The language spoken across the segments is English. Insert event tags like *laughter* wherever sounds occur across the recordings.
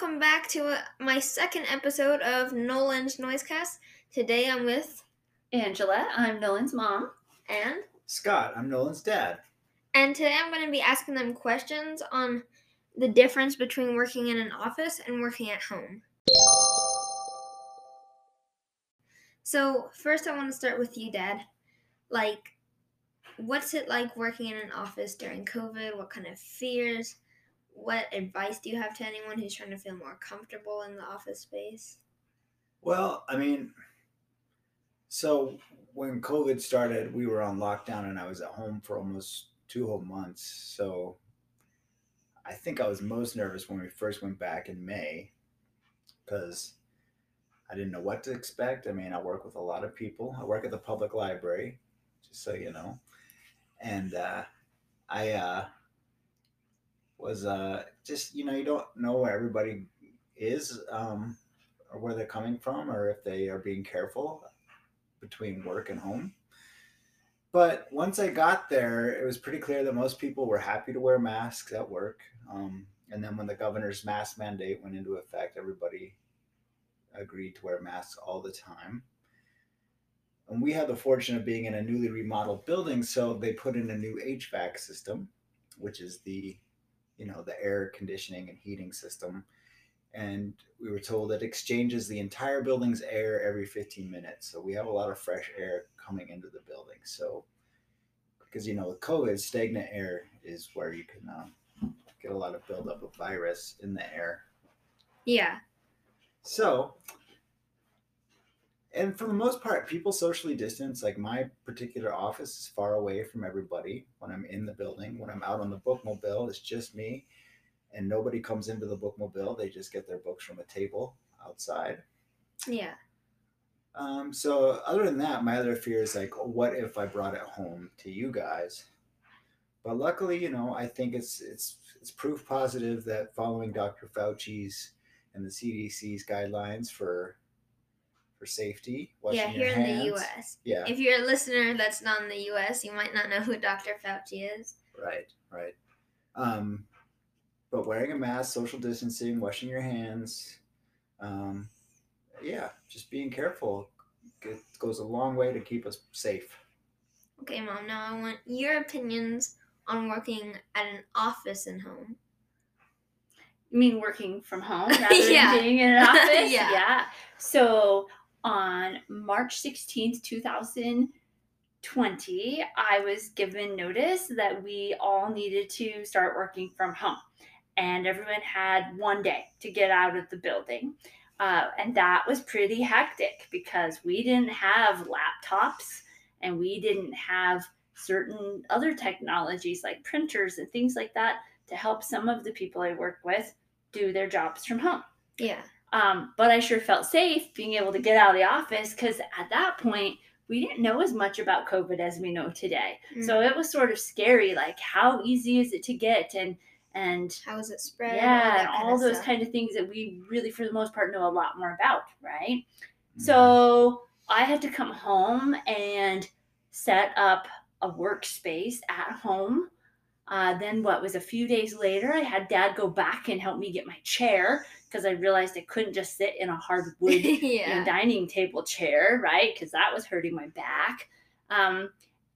welcome back to uh, my second episode of Nolan's Noisecast. Today I'm with Angela, I'm Nolan's mom. and Scott, I'm Nolan's dad. and today I'm going to be asking them questions on the difference between working in an office and working at home. So, first I want to start with you, Dad. Like what's it like working in an office during COVID? What kind of fears? What advice do you have to anyone who's trying to feel more comfortable in the office space? Well, I mean, so when COVID started, we were on lockdown and I was at home for almost two whole months. So I think I was most nervous when we first went back in May because I didn't know what to expect. I mean, I work with a lot of people, I work at the public library, just so you know. And uh, I uh, was uh, just, you know, you don't know where everybody is. Um, or where they're coming from or if they are being careful between work and home. But once I got there, it was pretty clear that most people were happy to wear masks at work. Um, and then when the governor's mask mandate went into effect, everybody agreed to wear masks all the time. And we had the fortune of being in a newly remodeled building, so they put in a new HVAC system, which is the, you know, the air conditioning and heating system and we were told it exchanges the entire building's air every 15 minutes. So we have a lot of fresh air coming into the building. So, because you know, with COVID, stagnant air is where you can um, get a lot of buildup of virus in the air. Yeah. So, and for the most part, people socially distance. Like my particular office is far away from everybody when I'm in the building. When I'm out on the bookmobile, it's just me and nobody comes into the bookmobile. They just get their books from a table outside. Yeah. Um, so other than that, my other fear is like, what if I brought it home to you guys? But luckily, you know, I think it's it's it's proof positive that following Dr. Fauci's and the CDC's guidelines for for safety. Yeah, here your in the US. Yeah, If you're a listener that's not in the US, you might not know who Dr. Fauci is. Right, right. Um, but wearing a mask, social distancing, washing your hands, um, yeah, just being careful it goes a long way to keep us safe. Okay, Mom, now I want your opinions on working at an office and home. You mean working from home *laughs* rather Yeah. than being in an office? *laughs* Yeah. So on March 16th, 2020, I was given notice that we all needed to start working from home. And everyone had one day to get out of the building. Uh, and that was pretty hectic because we didn't have laptops and we didn't have certain other technologies like printers and things like that to help some of the people I work with do their jobs from home. Yeah. Um, but I sure felt safe being able to get out of the office because at that point, we didn't know as much about COVID as we know today. So it was sort of scary, like how easy is it to get and and how is it spread? yeah, and that all those stuff. kind of things that we really, for the most part, know a lot more about, right? Mm-hmm. So I had to come home and set up a workspace at home. Uh, then what was a few days later, I had dad go back and help me get my chair because I realized I couldn't just sit in a hardwood *laughs* you know, dining table chair, right? Because that was hurting my back. Um,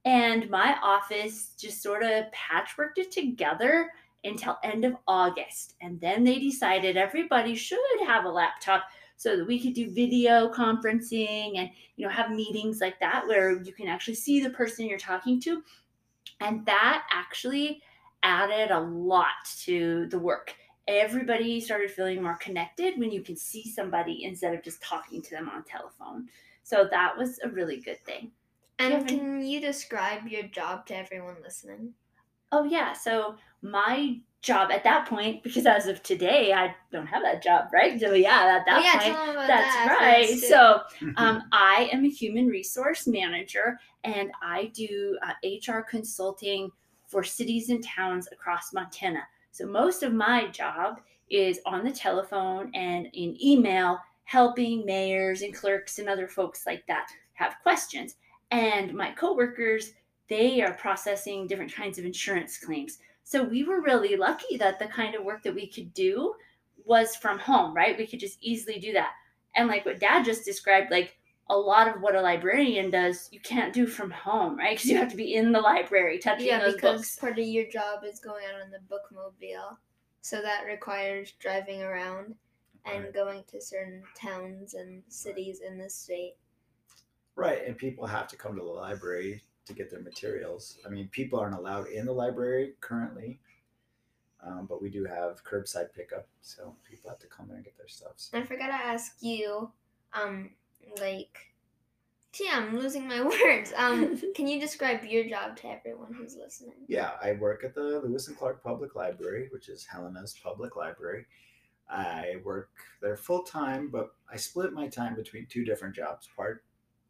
and my office just sort of patchworked it together until end of August. And then they decided everybody should have a laptop so that we could do video conferencing and you know have meetings like that where you can actually see the person you're talking to. And that actually added a lot to the work. Everybody started feeling more connected when you can see somebody instead of just talking to them on telephone. So that was a really good thing. And can you describe your job to everyone listening? Oh yeah, so my job at that point, because as of today, I don't have that job, right? So yeah, at that oh, yeah, point, tell them about that's that right. afterwards. So um, I am a human resource manager, and I do uh, HR consulting for cities and towns across Montana. So most of my job is on the telephone and in email, helping mayors and clerks and other folks like that have questions. And my coworkers, they are processing different kinds of insurance claims. So we were really lucky that the kind of work that we could do was from home, right? We could just easily do that. And like what dad just described, like a lot of what a librarian does, you can't do from home, right? Because you have to be in the library touching yeah, those because books. part of your job is going out on the bookmobile, so that requires driving around and Right. going to certain towns and cities in the state. Right, and people have to come to the library to get their materials. I mean, people aren't allowed in the library currently, um, but we do have curbside pickup, so people have to come in and get their stuff. So, I forgot to ask you, um, like, gee, I'm losing my *laughs* words. Um, *laughs* can you describe your job to everyone who's listening? yeah, I work at the Lewis and Clark Public Library, which is Helena's public library. I work there full time, but I split my time between two different jobs. Part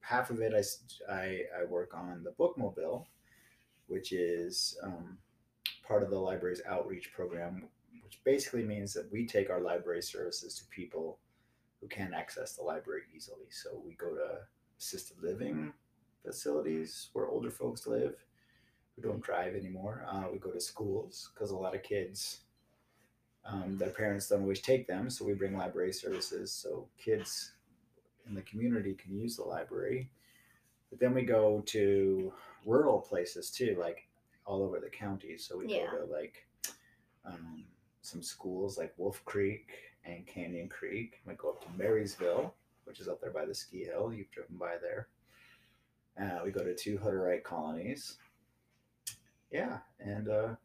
half of it, I I work on the bookmobile, which is um, part of the library's outreach program, which basically means that we take our library services to people who can't access the library easily. So we go to assisted living facilities where older folks live who don't drive anymore. Uh, we go to schools because a lot of kids, um, their parents don't always take them. So we bring library services so kids in the community can use the library. But then we go to rural places too, like all over the county. So we Yeah. go to like um, some schools like Wolf Creek and Canyon Creek. We go up to Marysville, which is up there by the ski hill. You've driven by there. Uh, we go to two Hutterite colonies. Yeah, and uh,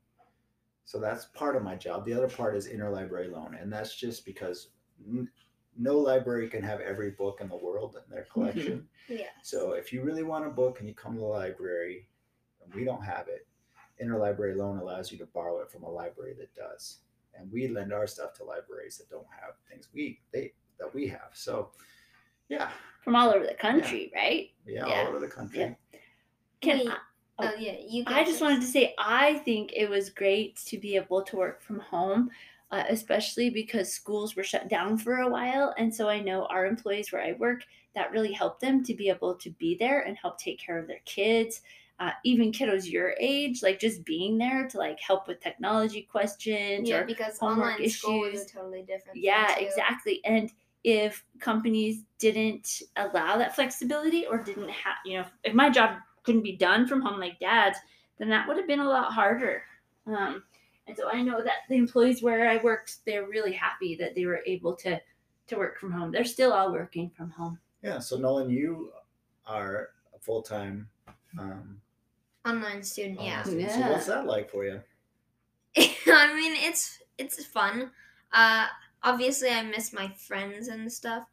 so that's part of my job. The other part is interlibrary loan, and that's just because n- no library can have every book in the world in their mm-hmm. collection. Yeah. So if you really want a book and you come to the library and we don't have it, interlibrary loan allows you to borrow it from a library that does. And we lend our stuff to libraries that don't have things we they that we have. So yeah, From all over the country, right? yeah, Yeah. all over the country. Yeah. Can Wait, I, Oh, yeah, you. I go just wanted to say I think it was great to be able to work from home, uh, especially because schools were shut down for a while. And so I know our employees where I work, that really helped them to be able to be there and help take care of their kids. Uh, even kiddos your age, like just being there to like help with technology questions Yeah, or because homework online school is issues. totally different. yeah, exactly. And if companies didn't allow that flexibility or didn't have, you know, if my job couldn't be done from home like dad's, then that would have been a lot harder. Um, and so I know that the employees where I worked, they're really happy that they were able to to work from home. They're still all working from home. Yeah. So Nolan, you are a full time um Online student. Yeah. So Yeah. what's that like for you? *laughs* I mean, it's it's fun. Uh, obviously, I miss my friends and stuff.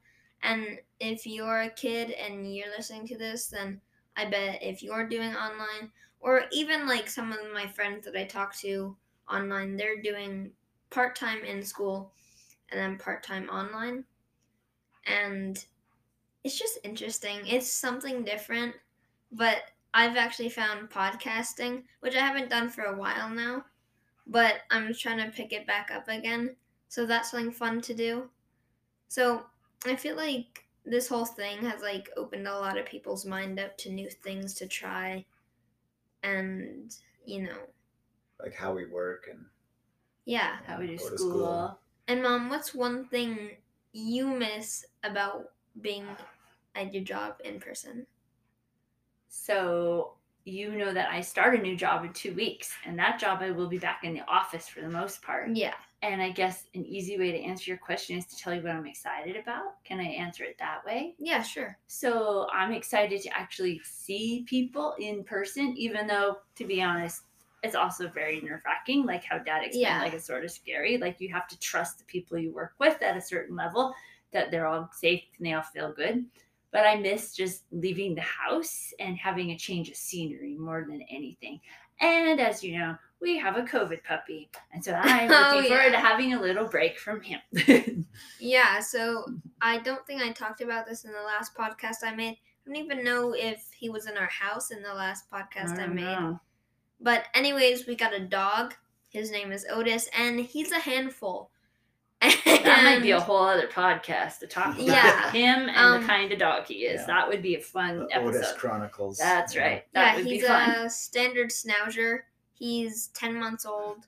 And if you're a kid and you're listening to this, then I bet if you're doing online, or even like some of my friends that I talk to online, they're doing part time in school and then part time online. And it's just interesting. It's something different, but I've actually found podcasting, which I haven't done for a while now but I'm trying to pick it back up again. So that's something fun to do. So I feel like this whole thing has like opened a lot of people's mind up to new things to try. And, you know, Like how we work and yeah. How we do school. school. And mom, what's one thing you miss about being at your job in person? So you know that I start a new job in two weeks, and that job I will be back in the office for the most part. Yeah. And I guess an easy way to answer your question is to tell you what I'm excited about. Can I answer it that way? Yeah, sure. So I'm excited to actually see people in person, even though, to be honest, it's also very nerve wracking. Like how dad explained, Yeah. like it's sort of scary. Like you have to trust the people you work with at a certain level that they're all safe and they all feel good. But I miss just leaving the house and having a change of scenery more than anything. And as you know, we have a COVID puppy. And so I'm *laughs* Oh, looking forward to having a little break from him. *laughs* Yeah, so I don't think I talked about this in the last podcast I made. I don't even know if he was in our house in the last podcast I, don't made. know. But anyways, we got a dog. His name is Otis, and he's a handful. *laughs* That might be a whole other podcast to talk about Yeah. *laughs* him and Um, the kind of dog he is. Yeah. That would be a fun the episode. Otis Chronicles. That's yeah. right. That yeah, would he's be fun. a standard schnauzer. He's ten months old,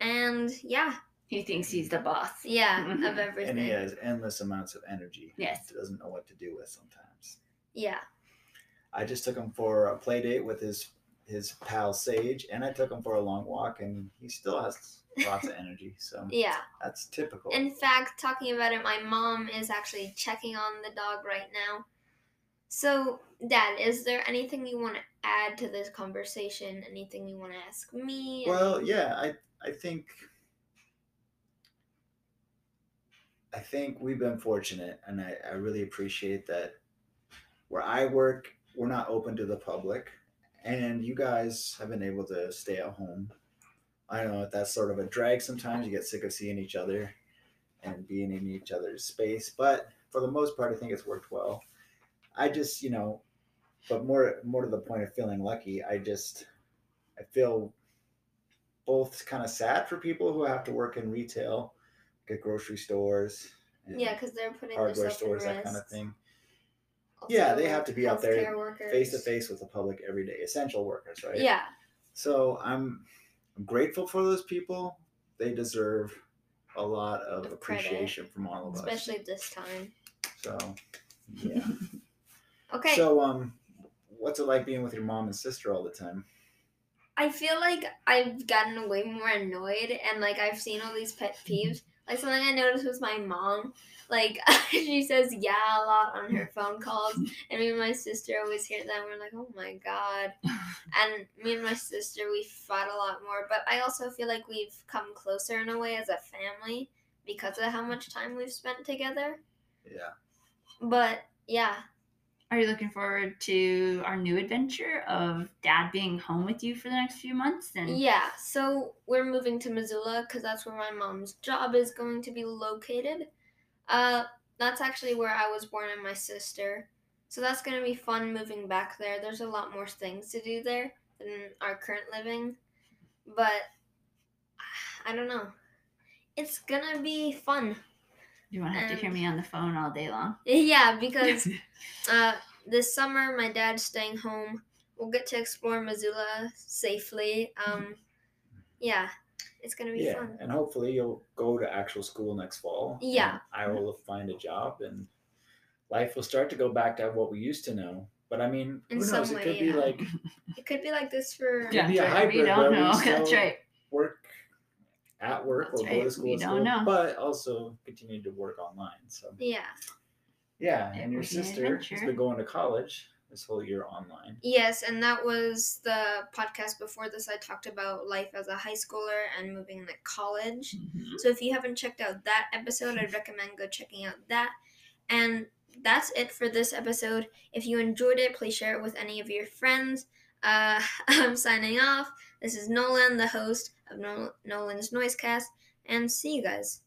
and yeah, He thinks he's the boss. Yeah, *laughs* of everything. and he has endless amounts of energy. Yes. He doesn't know what to do with sometimes. Yeah. I just took him for a play date with his his pal Sage, and I took him for a long walk, and he still has lots of energy. So Yeah. that's typical. In fact, talking about it, my mom is actually checking on the dog right now. So, Dad, is there anything you want to add to this conversation? Anything you want to ask me? Well, yeah, I I think I think we've been fortunate, and I, I really appreciate that. Where I work, we're not open to the public, and you guys have been able to stay at home. I know that's sort of a drag sometimes. You get sick of seeing each other and being in each other's space, but for the most part, I think it's worked well. I just, you know, but more more to the point of feeling lucky, I just I feel both kind of sad for people who have to work in retail, like at grocery stores, yeah, because they're putting hardware themselves stores, that kind of thing. Yeah, they have to be out there workers. Face to face with the public every day, essential workers, right? Yeah, So I'm, I'm grateful for those people. They deserve a lot of Of credit, appreciation from all of us. especially this time. So, yeah. *laughs* Okay, So, um, what's it like being with your mom and sister all the time? I feel like I've gotten way more annoyed and like I've seen all these pet peeves. Like something I noticed was my mom. Like *laughs* she says yeah a lot on her phone calls, *laughs* and me and my sister always hear that. And we're like, oh my god. And me and my sister we fought a lot more, but I also feel like we've come closer in a way as a family because of how much time we've spent together. Yeah. But yeah, Are you looking forward to our new adventure of dad being home with you for the next few months? And Yeah, so we're moving to Missoula because that's where my mom's job is going to be located. Uh, that's actually where I was born and my sister. So that's going to be fun moving back there. There's a lot more things to do there than our current living. But *sighs* I don't know. It's going to be fun. you won't have to hear me on the phone all day long. *laughs* Yeah, because *laughs* uh, this summer my dad's staying home. We'll get to explore Missoula safely. Um, yeah, it's going to be Yeah, fun. and hopefully you'll go to actual school next fall. Yeah. I will find a job and life will start to go back to what we used to know. But I mean, In who some knows? It way, could be like *laughs* It could be like this for Yeah. be a right. We hybrid where don't we know. *laughs* still- That's right. work at work That's or go to school, we at don't school, know. but also continue to work online. So yeah. yeah, It and your will be an sister has been going to college this whole year online. Yes, and that was the podcast before this. I talked about life as a high schooler and moving to college. Mhm. So if you haven't checked out that episode, I'd recommend go checking out that. And that's it for this episode. If you enjoyed it, please share it with any of your friends. Uh, *laughs* I'm signing off. This is Nolan, the host of Nolan's Noisecast, and see you guys.